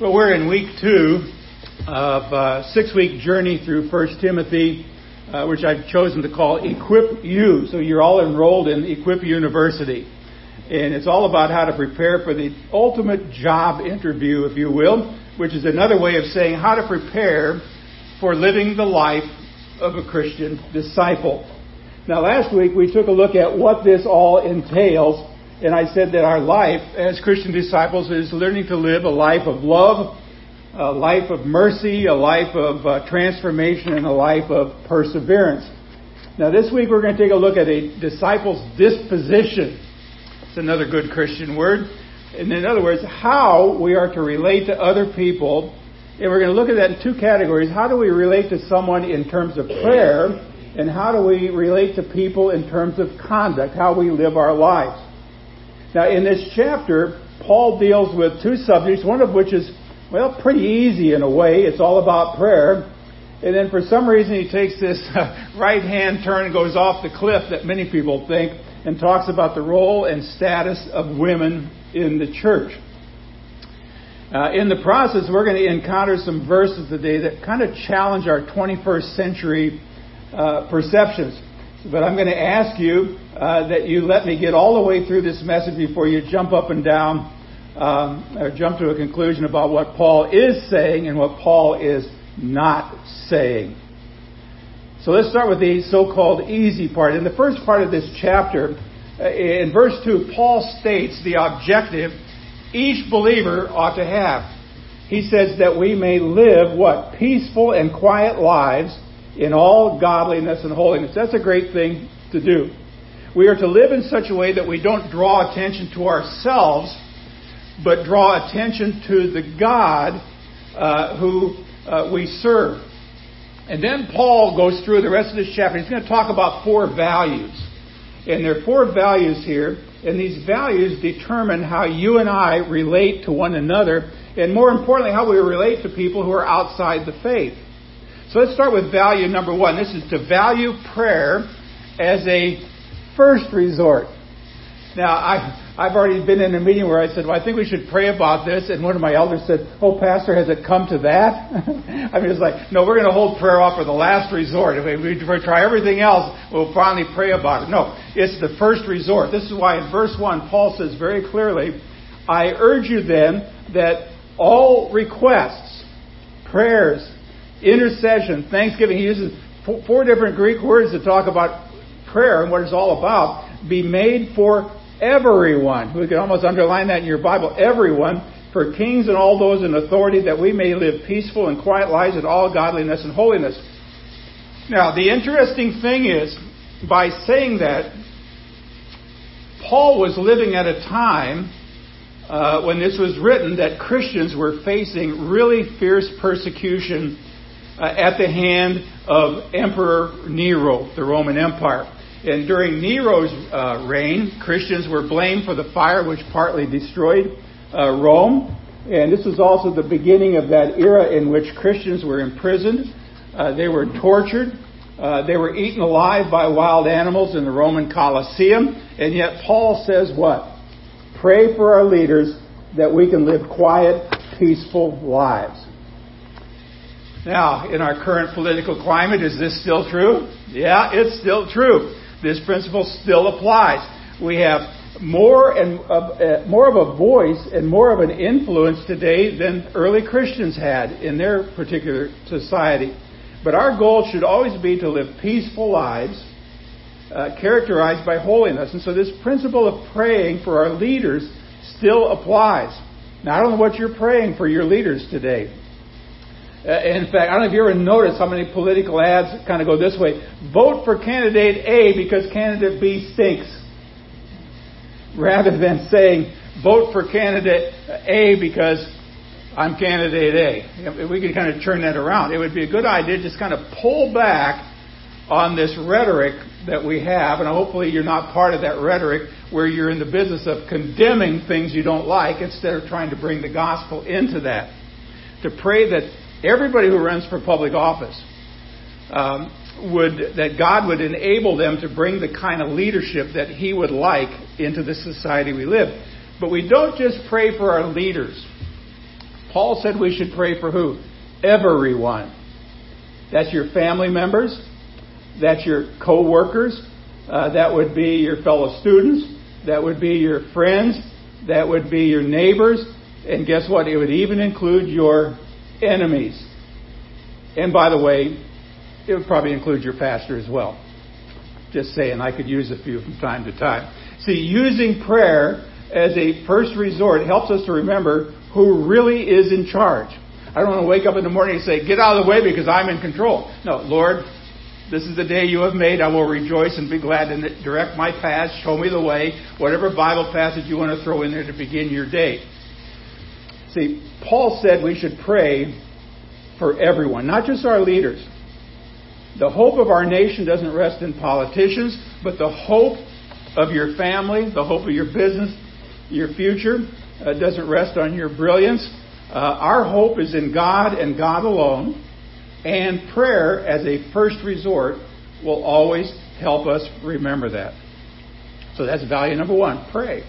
Well, we're in week two of a six week journey through 1 Timothy, uh, which I've chosen to call Equip You. So you're all enrolled in Equip University. And it's all about how to prepare for the ultimate job interview, if you will, which is another way of saying how to prepare for living the life of a Christian disciple. Now, last week we took a look at what this all entails and I said that our life as Christian disciples is learning to live a life of love, a life of mercy, a life of uh, transformation, and a life of perseverance. Now, this week we're going to take a look at a disciple's disposition. It's another good Christian word. And in other words, how we are to relate to other people. And we're going to look at that in two categories. How do we relate to someone in terms of prayer? And how do we relate to people in terms of conduct? How we live our lives? Now, in this chapter, Paul deals with two subjects, one of which is, well, pretty easy in a way. It's all about prayer. And then for some reason, he takes this right hand turn and goes off the cliff that many people think and talks about the role and status of women in the church. Uh, in the process, we're going to encounter some verses today that kind of challenge our 21st century uh, perceptions. But I'm going to ask you uh, that you let me get all the way through this message before you jump up and down um, or jump to a conclusion about what Paul is saying and what Paul is not saying. So let's start with the so called easy part. In the first part of this chapter, uh, in verse 2, Paul states the objective each believer ought to have. He says that we may live what? Peaceful and quiet lives in all godliness and holiness. That's a great thing to do. We are to live in such a way that we don't draw attention to ourselves, but draw attention to the God uh, who uh, we serve. And then Paul goes through the rest of this chapter. He's going to talk about four values. And there are four values here, and these values determine how you and I relate to one another, and more importantly, how we relate to people who are outside the faith. So let's start with value number one. This is to value prayer as a first resort. Now, I've, I've already been in a meeting where I said, well, I think we should pray about this. And one of my elders said, oh, Pastor, has it come to that? I mean, it's like, no, we're going to hold prayer off for the last resort. If we, if we try everything else, we'll finally pray about it. No, it's the first resort. This is why in verse 1, Paul says very clearly, I urge you then that all requests, prayers, intercession, thanksgiving. He uses four different Greek words to talk about prayer and what it's all about. Be made for everyone. We can almost underline that in your Bible. Everyone. For kings and all those in authority, that we may live peaceful and quiet lives in all godliness and holiness. Now, the interesting thing is, by saying that, Paul was living at a time uh, when this was written that Christians were facing really fierce persecution uh, at the hand of Emperor Nero, the Roman Empire. And during Nero's uh, reign, Christians were blamed for the fire which partly destroyed uh, Rome. And this was also the beginning of that era in which Christians were imprisoned. Uh, they were tortured. Uh, they were eaten alive by wild animals in the Roman Colosseum. And yet Paul says what? Pray for our leaders that we can live quiet, peaceful lives. Now, in our current political climate, is this still true? Yeah, it's still true. This principle still applies. We have more and uh, more of a voice and more of an influence today than early Christians had in their particular society. But our goal should always be to live peaceful lives uh, characterized by holiness. And so this principle of praying for our leaders still applies. Now, I don't know what you're praying for your leaders today. Uh, in fact, I don't know if you ever noticed how many political ads kind of go this way vote for candidate A because candidate B stinks. Rather than saying, vote for candidate A because I'm candidate A. We could kind of turn that around, it would be a good idea to just kind of pull back on this rhetoric that we have, and hopefully you're not part of that rhetoric where you're in the business of condemning things you don't like instead of trying to bring the gospel into that. To pray that everybody who runs for public office um, would that God would enable them to bring the kind of leadership that He would like into the society we live. But we don't just pray for our leaders. Paul said we should pray for who? Everyone. That's your family members. That's your co-workers. Uh, that would be your fellow students. That would be your friends. That would be your neighbors. And guess what? It would even include your enemies. And by the way, it would probably include your pastor as well. Just saying, I could use a few from time to time. See, using prayer as a first resort helps us to remember who really is in charge. I don't want to wake up in the morning and say, get out of the way because I'm in control. No, Lord, this is the day you have made. I will rejoice and be glad in it. Direct my path. Show me the way. Whatever Bible passage you want to throw in there to begin your day. See, Paul said we should pray for everyone, not just our leaders. The hope of our nation doesn't rest in politicians, but the hope of your family, the hope of your business, your future, uh, doesn't rest on your brilliance. Uh, our hope is in God and God alone, and prayer as a first resort will always help us remember that. So that's value number one pray.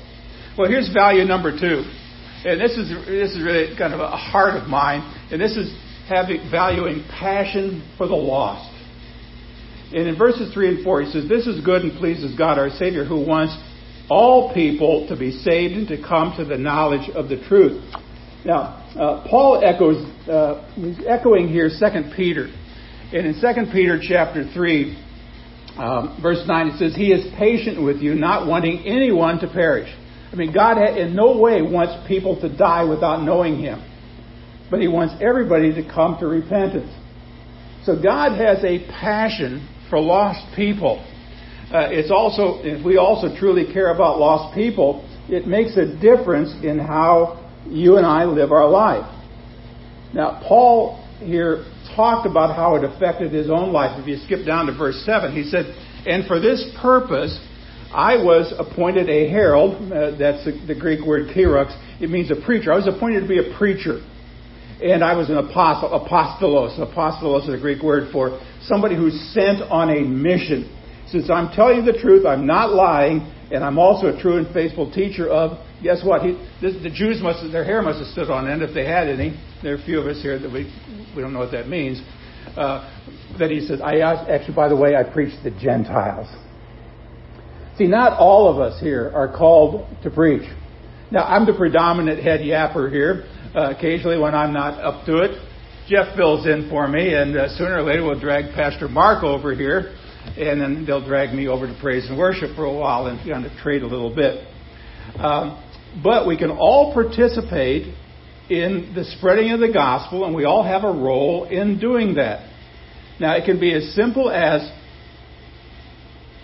Well, here's value number two. And this is, this is really kind of a heart of mine, and this is having valuing passion for the lost. And in verses 3 and 4, he says, This is good and pleases God our Savior, who wants all people to be saved and to come to the knowledge of the truth. Now, uh, Paul echoes, uh, he's echoing here 2 Peter. And in 2 Peter chapter 3, um, verse 9, it says, He is patient with you, not wanting anyone to perish. I mean, God in no way wants people to die without knowing Him. But He wants everybody to come to repentance. So God has a passion for lost people. Uh, it's also, if we also truly care about lost people, it makes a difference in how you and I live our life. Now, Paul here talked about how it affected his own life. If you skip down to verse 7, he said, And for this purpose, I was appointed a herald. Uh, that's the, the, Greek word kerux. It means a preacher. I was appointed to be a preacher. And I was an apostle, apostolos. Apostolos is a Greek word for somebody who's sent on a mission. Since I'm telling you the truth, I'm not lying, and I'm also a true and faithful teacher of, guess what? He, this, the Jews must have, their hair must have stood on end if they had any. There are a few of us here that we, we don't know what that means. Uh, that he says, I actually, by the way, I preach to the Gentiles. See, not all of us here are called to preach. Now, I'm the predominant head yapper here. Uh, occasionally, when I'm not up to it, Jeff fills in for me, and uh, sooner or later we'll drag Pastor Mark over here and then they'll drag me over to praise and worship for a while and kind of trade a little bit. Um, but we can all participate in the spreading of the gospel, and we all have a role in doing that. Now, it can be as simple as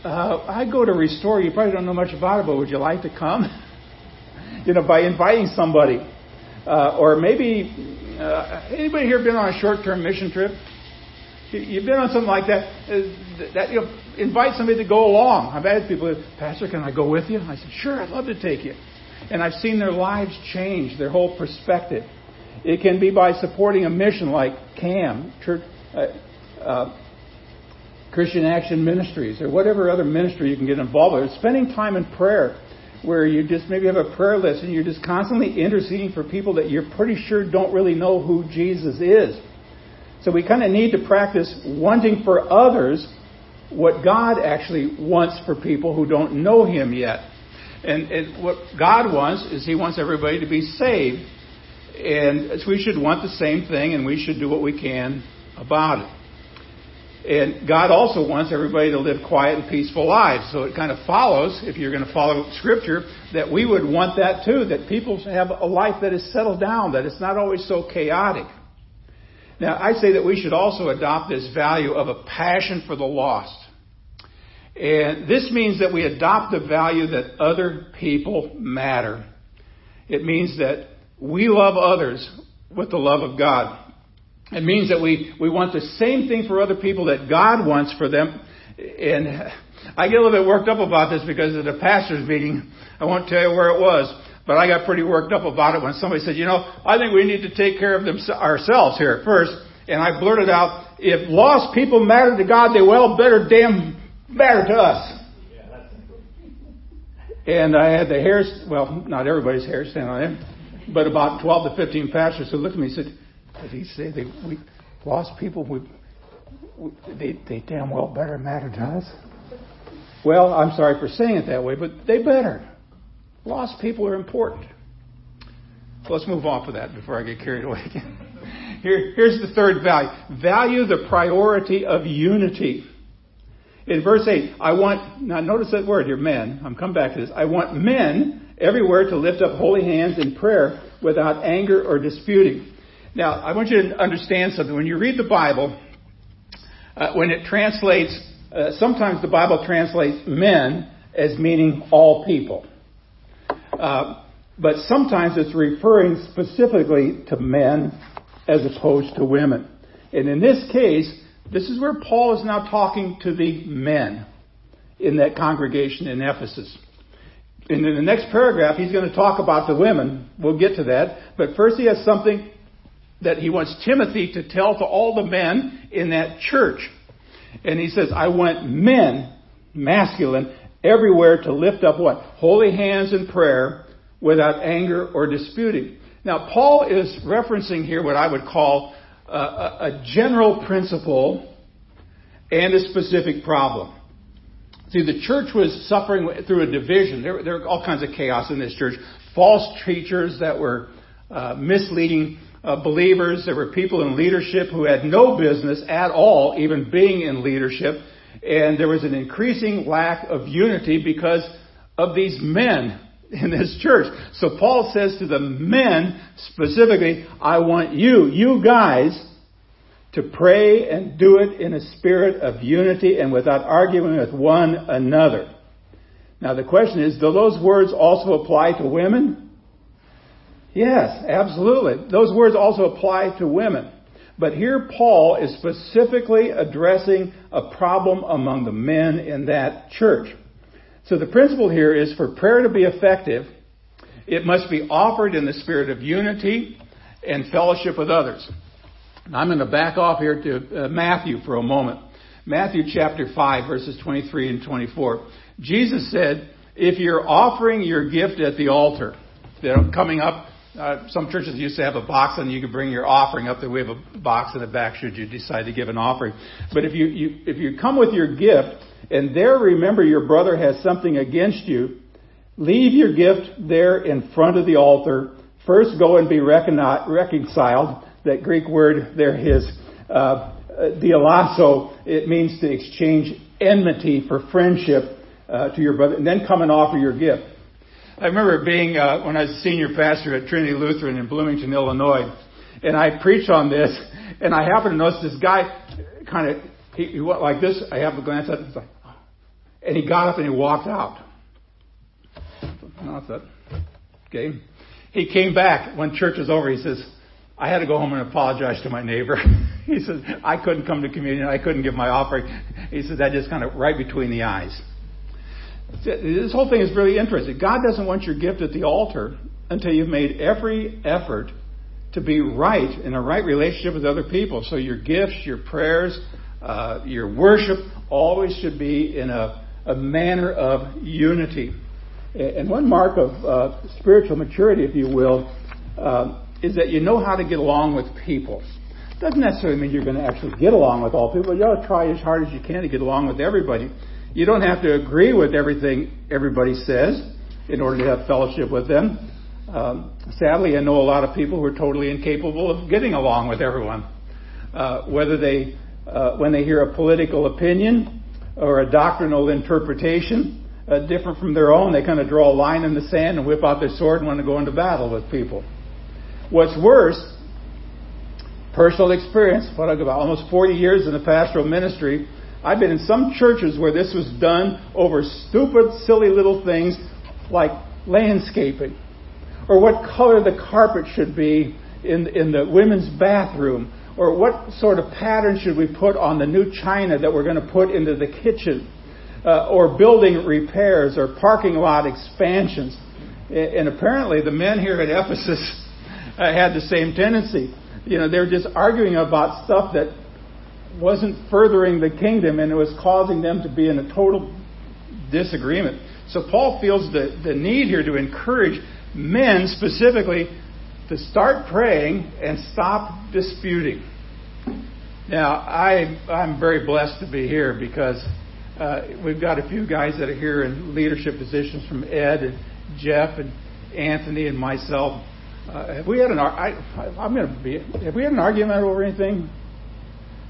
uh, I go to Restore. You probably don't know much about it, but would you like to come? you know, by inviting somebody, uh, or maybe uh, anybody here been on a short-term mission trip? You've been on something like that. Uh, that you know, invite somebody to go along. I've had people, Pastor, can I go with you? I said, Sure, I'd love to take you. And I've seen their lives change, their whole perspective. It can be by supporting a mission like CAM, Church, uh, uh, Christian Action Ministries, or whatever other ministry you can get involved with. Spending time in prayer, where you just maybe have a prayer list and you're just constantly interceding for people that you're pretty sure don't really know who Jesus is. So we kind of need to practice wanting for others what God actually wants for people who don't know Him yet. And, and what God wants is He wants everybody to be saved. And so we should want the same thing and we should do what we can about it. And God also wants everybody to live quiet and peaceful lives. So it kind of follows, if you're going to follow Scripture, that we would want that too, that people have a life that is settled down, that it's not always so chaotic. Now, I say that we should also adopt this value of a passion for the lost. And this means that we adopt the value that other people matter. It means that we love others with the love of God. It means that we, we want the same thing for other people that God wants for them. And I get a little bit worked up about this because at a pastor's meeting, I won't tell you where it was, but I got pretty worked up about it when somebody said, you know, I think we need to take care of them ourselves here first. And I blurted out, if lost people matter to God, they well better damn matter to us. And I had the hairs, well, not everybody's hair stand on it. but about 12 to 15 pastors who looked at me and said, Did he say they, we lost people? We, we, they, they damn well better matter to us. Well, I'm sorry for saying it that way, but they better. Lost people are important. let's move on for that before I get carried away again. Here, here's the third value. Value the priority of unity. In verse 8, I want, now notice that word here, men. I'm coming back to this. I want men everywhere to lift up holy hands in prayer without anger or disputing. Now, I want you to understand something. When you read the Bible, uh, when it translates, uh, sometimes the Bible translates men as meaning all people. Uh, but sometimes it's referring specifically to men as opposed to women. And in this case, this is where Paul is now talking to the men in that congregation in Ephesus. And in the next paragraph, he's going to talk about the women. We'll get to that. But first, he has something that he wants Timothy to tell to all the men in that church. And he says, I want men, masculine, everywhere to lift up what? Holy hands in prayer without anger or disputing. Now, Paul is referencing here what I would call a, a general principle and a specific problem. See, the church was suffering through a division. There, there were all kinds of chaos in this church. False teachers that were uh, misleading uh, believers. There were people in leadership who had no business at all even being in leadership. And there was an increasing lack of unity because of these men in this church. So Paul says to the men specifically, I want you, you guys, to pray and do it in a spirit of unity and without arguing with one another. Now the question is, do those words also apply to women? Yes, absolutely. Those words also apply to women. But here Paul is specifically addressing a problem among the men in that church. So the principle here is for prayer to be effective, it must be offered in the spirit of unity and fellowship with others. I'm going to back off here to uh, Matthew for a moment. Matthew chapter 5 verses 23 and 24. Jesus said, if you're offering your gift at the altar, they're coming up, uh, some churches used to have a box and you could bring your offering up there. We have a box in the back should you decide to give an offering. But if you, you if you come with your gift and there remember your brother has something against you, leave your gift there in front of the altar. First go and be reconciled. That Greek word there is uh, dialasso. It means to exchange enmity for friendship uh, to your brother, and then come and offer your gift. I remember being uh, when I was a senior pastor at Trinity Lutheran in Bloomington, Illinois, and I preached on this, and I happened to notice this guy kind of he, he went like this. I have a glance at him. And he got up and he walked out. No, that's it. Okay. He came back when church was over. He says, I had to go home and apologize to my neighbor. he says, I couldn't come to communion. I couldn't give my offering. He said, that just kind of right between the eyes. This whole thing is really interesting. God doesn't want your gift at the altar until you've made every effort to be right in a right relationship with other people. So your gifts, your prayers, uh, your worship always should be in a a manner of unity. And one mark of uh, spiritual maturity, if you will, uh, is that you know how to get along with people. Doesn't necessarily mean you're going to actually get along with all people. You ought to try as hard as you can to get along with everybody. You don't have to agree with everything everybody says in order to have fellowship with them. Um, sadly, I know a lot of people who are totally incapable of getting along with everyone. Uh, whether they, uh, when they hear a political opinion, or a doctrinal interpretation uh, different from their own. They kind of draw a line in the sand and whip out their sword and want to go into battle with people. What's worse, personal experience, what about almost 40 years in the pastoral ministry, I've been in some churches where this was done over stupid, silly little things like landscaping or what color the carpet should be in, in the women's bathroom or what sort of pattern should we put on the new china that we're going to put into the kitchen? Uh, or building repairs or parking lot expansions. And apparently the men here at Ephesus uh, had the same tendency. You know, they were just arguing about stuff that wasn't furthering the kingdom and it was causing them to be in a total disagreement. So Paul feels the, the need here to encourage men specifically to start praying and stop disputing. Now, I, I'm very blessed to be here because uh, we've got a few guys that are here in leadership positions from Ed and Jeff and Anthony and myself. Uh, have we had an I, I'm going to be have we had an argument over anything?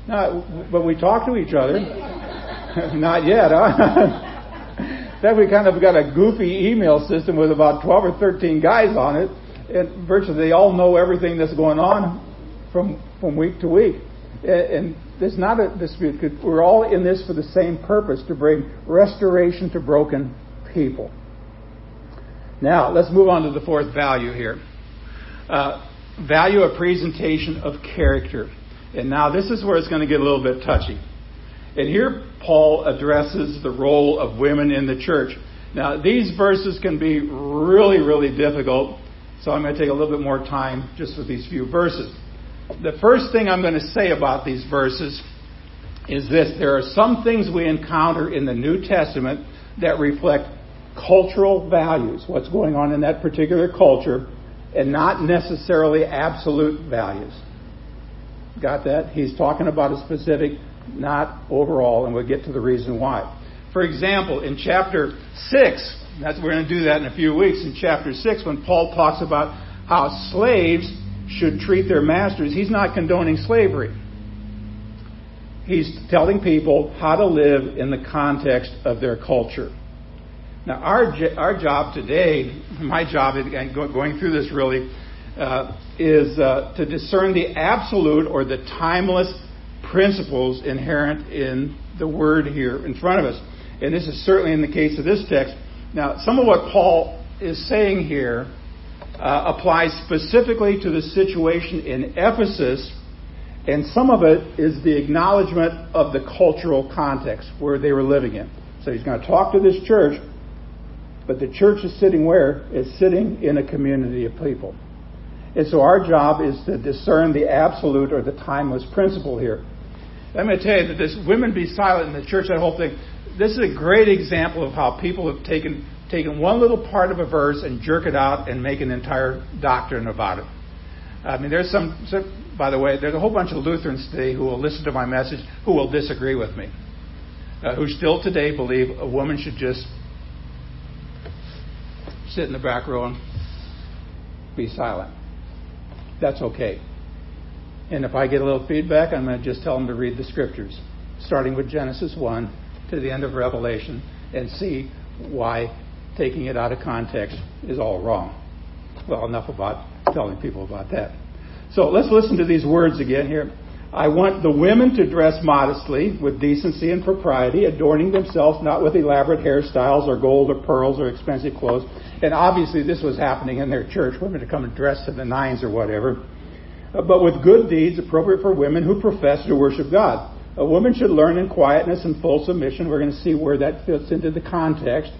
No, but we talk to each other. Not yet, huh? then we kind of got a goofy email system with about 12 or 13 guys on it, and virtually they all know everything that's going on from from week to week. And there's not a dispute. We're all in this for the same purpose to bring restoration to broken people. Now, let's move on to the fourth value here. Uh, value a presentation of character. And now this is where it's going to get a little bit touchy. And here Paul addresses the role of women in the church. Now, these verses can be really, really difficult, so I'm going to take a little bit more time just with these few verses. The first thing I'm going to say about these verses is this there are some things we encounter in the New Testament that reflect cultural values, what's going on in that particular culture, and not necessarily absolute values. Got that? He's talking about a specific, not overall, and we'll get to the reason why. For example, in chapter 6, that's we're going to do that in a few weeks. In chapter 6, when Paul talks about how slaves should treat their masters, he's not condoning slavery. He's telling people how to live in the context of their culture. Now, our, our job today, my job, going through this really, uh, is uh, to discern the absolute or the timeless principles inherent in the word here in front of us. And this is certainly in the case of this text. Now, some of what Paul is saying here uh, applies specifically to the situation in Ephesus, and some of it is the acknowledgement of the cultural context where they were living in. So he's going to talk to this church, but the church is sitting where? It's sitting in a community of people. And so our job is to discern the absolute or the timeless principle here. I'm going to tell you that this women be silent in the church, that whole thing, this is a great example of how people have taken taken one little part of a verse and jerk it out and make an entire doctrine about it. I mean, there's some, by the way, there's a whole bunch of Lutherans today who will listen to my message who will disagree with me, uh, who still today believe a woman should just sit in the back row and be silent. That's okay. And if I get a little feedback, I'm going to just tell them to read the scriptures, starting with Genesis 1 to the end of Revelation, and see why taking it out of context is all wrong. Well, enough about telling people about that. So let's listen to these words again here. I want the women to dress modestly, with decency and propriety, adorning themselves not with elaborate hairstyles or gold or pearls or expensive clothes. And obviously, this was happening in their church, women to come and dress to the nines or whatever. Uh, but with good deeds appropriate for women who profess to worship God. A woman should learn in quietness and full submission. We're going to see where that fits into the context.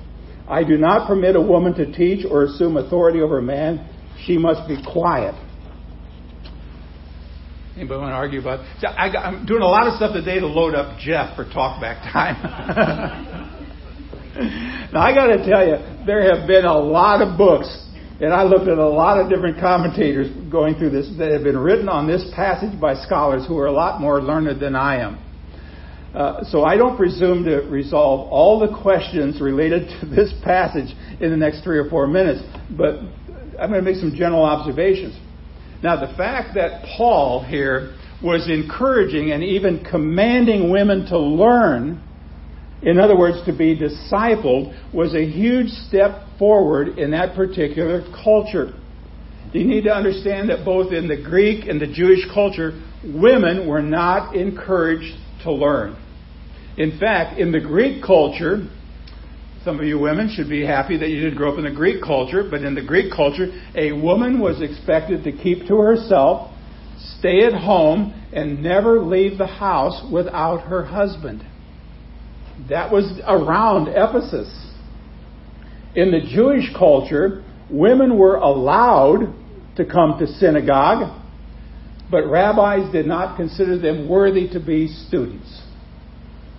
I do not permit a woman to teach or assume authority over a man. She must be quiet. Anybody want to argue about? So I am doing a lot of stuff today to load up Jeff for talkback time. now I got to tell you, there have been a lot of books, and I looked at a lot of different commentators going through this that have been written on this passage by scholars who are a lot more learned than I am. Uh, so I don't presume to resolve all the questions related to this passage in the next three or four minutes, but I'm going to make some general observations. Now, the fact that Paul here was encouraging and even commanding women to learn, in other words, to be discipled, was a huge step forward in that particular culture. You need to understand that both in the Greek and the Jewish culture, women were not encouraged to learn. In fact, in the Greek culture, some of you women should be happy that you didn't grow up in the Greek culture, but in the Greek culture, a woman was expected to keep to herself, stay at home, and never leave the house without her husband. That was around Ephesus. In the Jewish culture, women were allowed to come to synagogue, but rabbis did not consider them worthy to be students.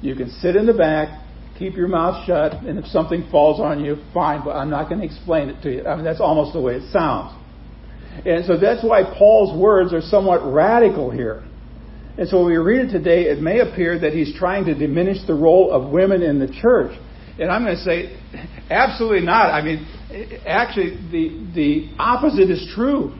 You can sit in the back, keep your mouth shut, and if something falls on you, fine, but I'm not going to explain it to you. I mean, that's almost the way it sounds. And so that's why Paul's words are somewhat radical here. And so when we read it today, it may appear that he's trying to diminish the role of women in the church. And I'm going to say, absolutely not. I mean, actually, the, the opposite is true.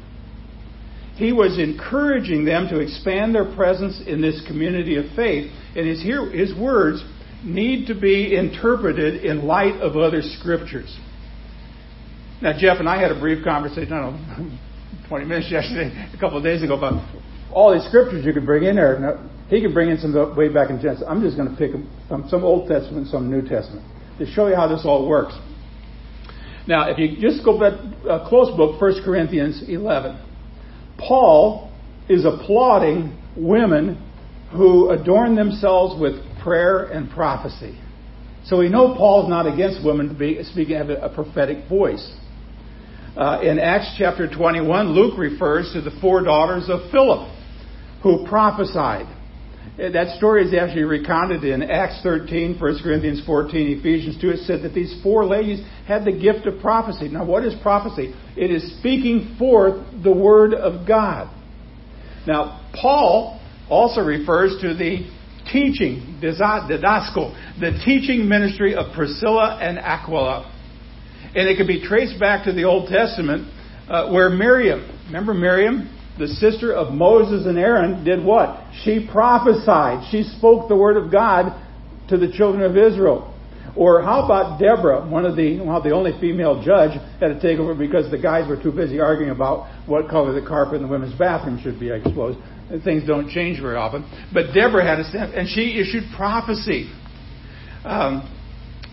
He was encouraging them to expand their presence in this community of faith. And his, his words need to be interpreted in light of other scriptures. Now, Jeff and I had a brief conversation, I don't know, 20 minutes yesterday, a couple of days ago, about all these scriptures you could bring in there. Now, he could bring in some way back in Genesis. I'm just going to pick some, Old Testament, some New Testament to show you how this all works. Now, if you just go back, a close book, 1 Corinthians 11. Paul is applauding women who adorn themselves with prayer and prophecy. So we know Paul's not against women speaking of a prophetic voice. Uh, in Acts chapter 21, Luke refers to the four daughters of Philip who prophesied. That story is actually recounted in Acts 13, 1 Corinthians 14, Ephesians 2. It said that these four ladies had the gift of prophecy. Now, what is prophecy? It is speaking forth the word of God. Now, Paul also refers to the teaching, didasko, the teaching ministry of Priscilla and Aquila. And it can be traced back to the Old Testament uh, where Miriam, remember Miriam? the sister of Moses and Aaron, did what? She prophesied. She spoke the word of God to the children of Israel. Or how about Deborah, one of the well, the only female judge had to take over because the guys were too busy arguing about what color the carpet in the women's bathroom should be, I suppose. And things don't change very often. But Deborah had a stand, and she issued prophecy. Um,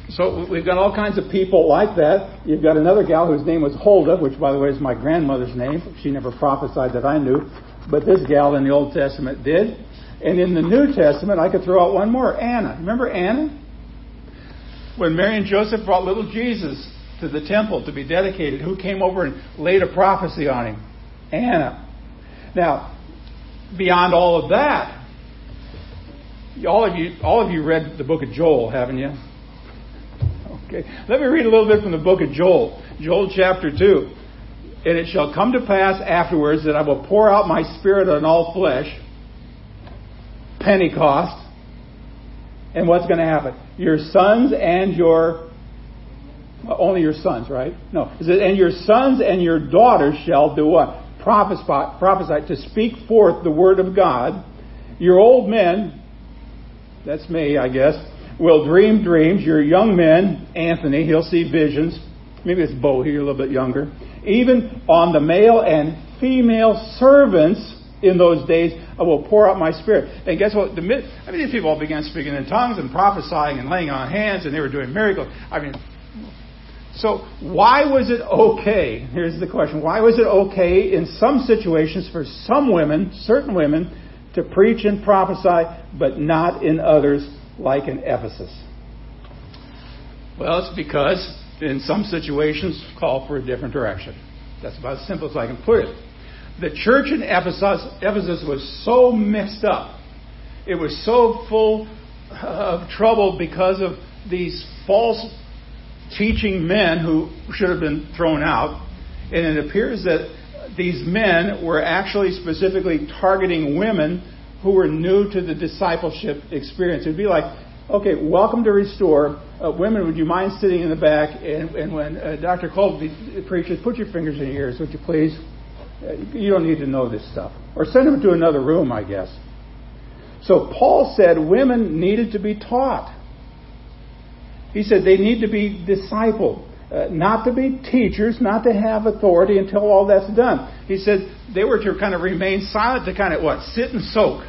so we've got all kinds of people like that. You've got another gal whose name was Huldah, which, by the way, is my grandmother's name. She never prophesied that I knew, but this gal in the Old Testament did. And in the New Testament, I could throw out one more Anna. Remember Anna? When Mary and Joseph brought little Jesus to the temple to be dedicated, who came over and laid a prophecy on him? Anna. Now, beyond all of that, all of you, all of you read the book of Joel, haven't you? Okay. Let me read a little bit from the book of Joel, Joel chapter 2. And it shall come to pass afterwards that I will pour out my spirit on all flesh. Pentecost. And what's going to happen? Your sons and your only your sons, right? No. And your sons and your daughters shall do what? Prophesy, prophesy to speak forth the word of God. Your old men, that's me, I guess, will dream dreams. Your young men, Anthony, he'll see visions. Maybe it's Bo here, a little bit younger. Even on the male and female servants in those days, I will pour out my spirit. And guess what? The, I mean, these people all began speaking in tongues and prophesying and laying on hands, and they were doing miracles. I mean, so why was it okay? Here's the question: Why was it okay in some situations for some women, certain women, to preach and prophesy, but not in others? like in Ephesus? Well, it's because in some situations call for a different direction. That's about as simple as I can put it. The church in Ephesus, Ephesus was so messed up. It was so full of trouble because of these false teaching men who should have been thrown out. And it appears that these men were actually specifically targeting women who were new to the discipleship experience. It'd be like, okay, welcome to Restore. Uh, women, would you mind sitting in the back? And, and when uh, Dr. Colby preaches, put your fingers in your ears, would you please? Uh, you don't need to know this stuff. Or send them to another room, I guess. So Paul said women needed to be taught. He said they need to be discipled. Uh, not to be teachers, not to have authority until all that's done. He said they were to kind of remain silent, to kind of what? Sit and soak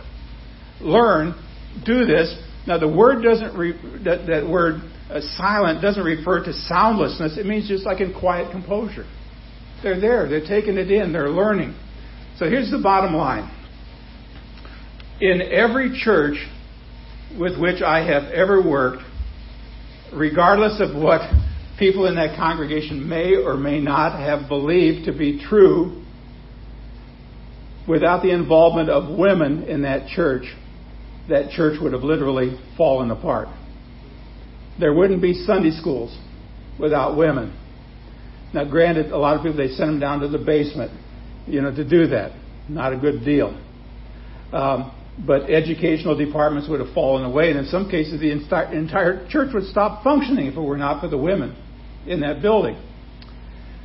learn, do this. Now, the word doesn't, re, that, that word uh, silent doesn't refer to soundlessness. It means just like in quiet composure. They're there, they're taking it in, they're learning. So here's the bottom line. In every church with which I have ever worked, regardless of what people in that congregation may or may not have believed to be true, without the involvement of women in that church, that church would have literally fallen apart. There wouldn't be Sunday schools without women. Now, granted, a lot of people, they send them down to the basement you know, to do that. Not a good deal. Um, but educational departments would have fallen away, and in some cases, the entire church would stop functioning if it were not for the women in that building.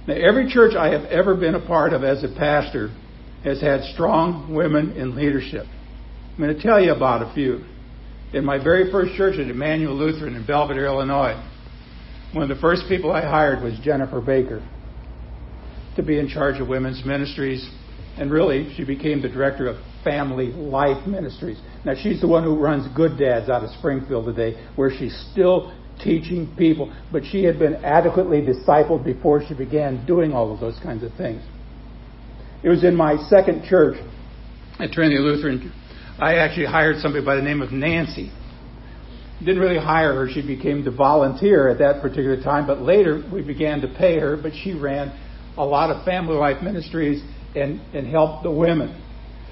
Now, every church I have ever been a part of as a pastor has had strong women in leadership. I'm going to tell you about a few. In my very first church at Emmanuel Lutheran in Belvidere, Illinois, one of the first people I hired was Jennifer Baker to be in charge of women's ministries. And really, she became the director of Family Life Ministries. Now, she's the one who runs Good Dads out of Springfield today, where she's still teaching people. But she had been adequately discipled before she began doing all of those kinds of things. It was in my second church at Trinity Lutheran. I actually hired somebody by the name of Nancy. Didn't really hire her. She became the volunteer at that particular time, but later we began to pay her, but she ran a lot of family life ministries and, and helped the women.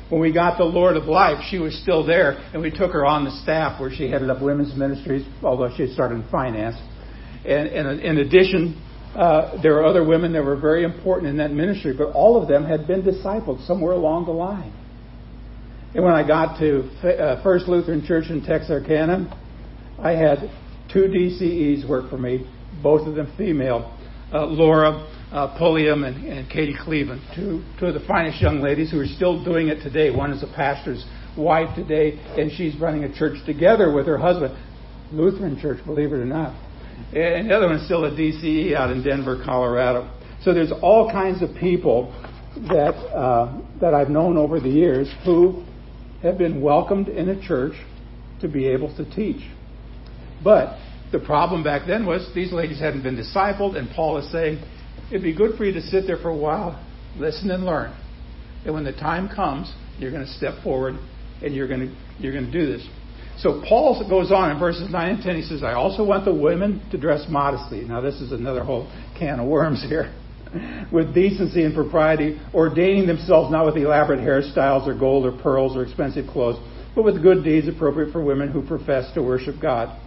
When we got the Lord of Life, she was still there, and we took her on the staff where she headed up women's ministries, although she started in finance. And, and in addition, uh, there were other women that were very important in that ministry, but all of them had been discipled somewhere along the line. And when I got to uh, First Lutheran Church in Texarkana, I had two DCEs work for me, both of them female. Uh, Laura uh, Pulliam and, and Katie Cleveland, two, two of the finest young ladies who are still doing it today. One is a pastor's wife today, and she's running a church together with her husband, Lutheran church, believe it or not. And the other one's still a DCE out in Denver, Colorado. So there's all kinds of people that uh, that I've known over the years who have been welcomed in a church to be able to teach. But the problem back then was these ladies hadn't been discipled, and Paul is saying it'd be good for you to sit there for a while, listen and learn. And when the time comes, you're going to step forward and you're going to you're going to do this. So Paul goes on in verses 9 and 10. He says, I also want the women to dress modestly. Now, this is another whole can of worms here. with decency and propriety, ordaining themselves not with elaborate hairstyles or gold or pearls or expensive clothes, but with good deeds appropriate for women who profess to worship God.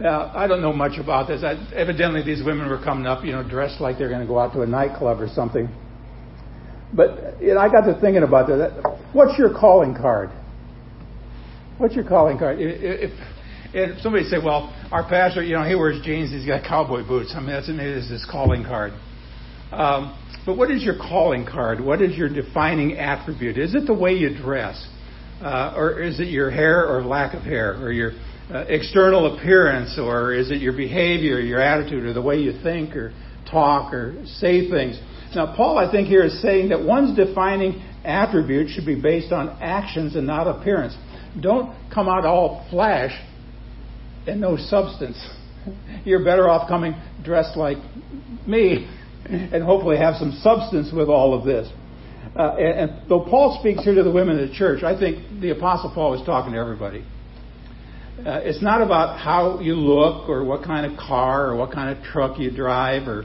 Now, I don't know much about this. I, evidently, these women were coming up, you know, dressed like they're going to go out to a nightclub or something. But you know, I got to thinking about that. What's your calling card? What's your calling card? If, if somebody say, "Well, our pastor, you know, he wears jeans, he's got cowboy boots," I mean, that's maybe it's his calling card. Um, but what is your calling card? What is your defining attribute? Is it the way you dress, uh, or is it your hair or lack of hair, or your external appearance, or is it your behavior, your attitude, or the way you think or talk or say things? Now, Paul, I think, here is saying that one's defining attribute should be based on actions and not appearance. Don't come out all flash and no substance. You're better off coming dressed like me and hopefully have some substance with all of this. Uh, and, and though Paul speaks here to the women of the church, I think the Apostle Paul was talking to everybody. Uh, it's not about how you look or what kind of car or what kind of truck you drive or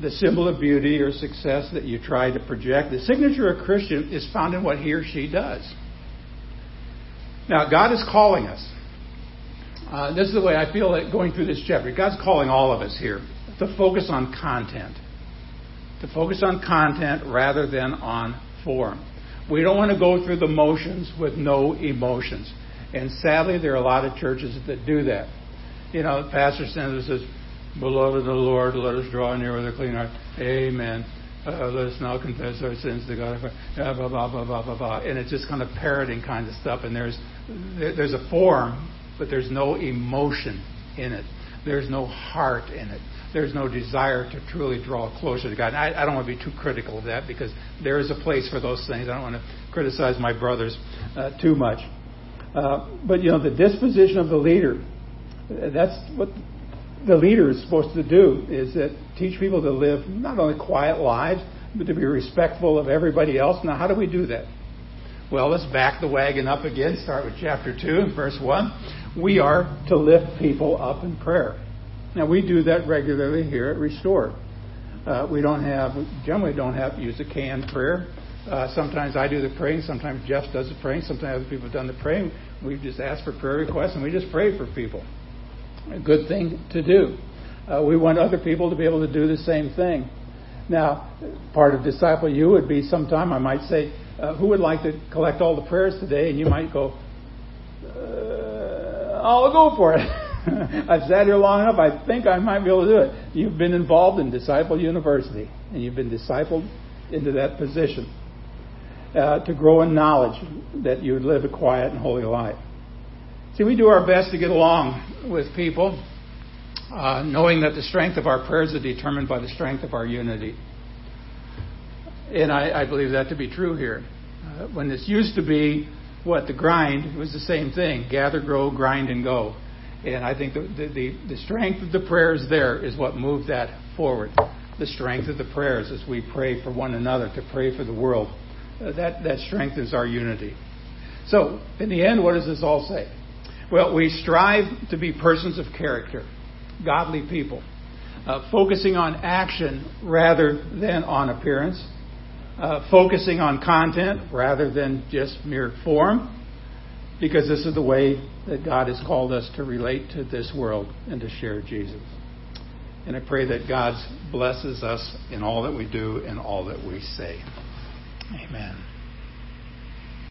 the symbol of beauty or success that you try to project. The signature of a Christian is found in what he or she does. Now, God is calling us. Uh, this is the way I feel like going through this chapter. God's calling all of us here to focus on content. To focus on content rather than on form. We don't want to go through the motions with no emotions. And sadly, there are a lot of churches that do that. You know, the Pastor Sanders says, Beloved of the Lord, let us draw near with a clean heart. Amen. Uh, let us now confess our sins to God. Blah, blah, blah, blah, blah, blah, blah. And it's just kind of parroting kind of stuff. And there's, there's a form, but there's no emotion in it. There's no heart in it. There's no desire to truly draw closer to God. I, I don't want to be too critical of that because there is a place for those things. I don't want to criticize my brothers uh, too much. Uh, but you know, the disposition of the leader, that's what the leader is supposed to do, is that teach people to live not only quiet lives, but to be respectful of everybody else. Now, how do we do that? Well, let's back the wagon up again. Start with chapter 2, and verse 1. We are to lift people up in prayer. Now, we do that regularly here at Restore. Uh, we don't have, generally don't have use a canned prayer. Uh, sometimes I do the praying, sometimes Jeff does the praying, sometimes other people have done the praying. We just ask for prayer requests and we just pray for people. A good thing to do. Uh, we want other people to be able to do the same thing. Now, part of disciple you would be sometime I might say, uh, who would like to collect all the prayers today? And you might go, uh, I'll go for it. I've sat here long enough. I think I might be able to do it. You've been involved in Disciple University, and you've been discipled into that position uh, to grow in knowledge that you live a quiet and holy life. See, we do our best to get along with people, uh, knowing that the strength of our prayers is determined by the strength of our unity. And I, I believe that to be true here. Uh, when this used to be what the grind was the same thing gather, grow, grind, and go. And I think the, the, the, strength of the prayers there is what moved that forward. The strength of the prayers as we pray for one another, to pray for the world. That, that strengthens our unity. So, in the end, what does this all say? Well, we strive to be persons of character, godly people, uh, focusing on action rather than on appearance, uh, focusing on content rather than just mere form, because this is the way that God has called us to relate to this world and to share Jesus. And I pray that God blesses us in all that we do and all that we say. Amen.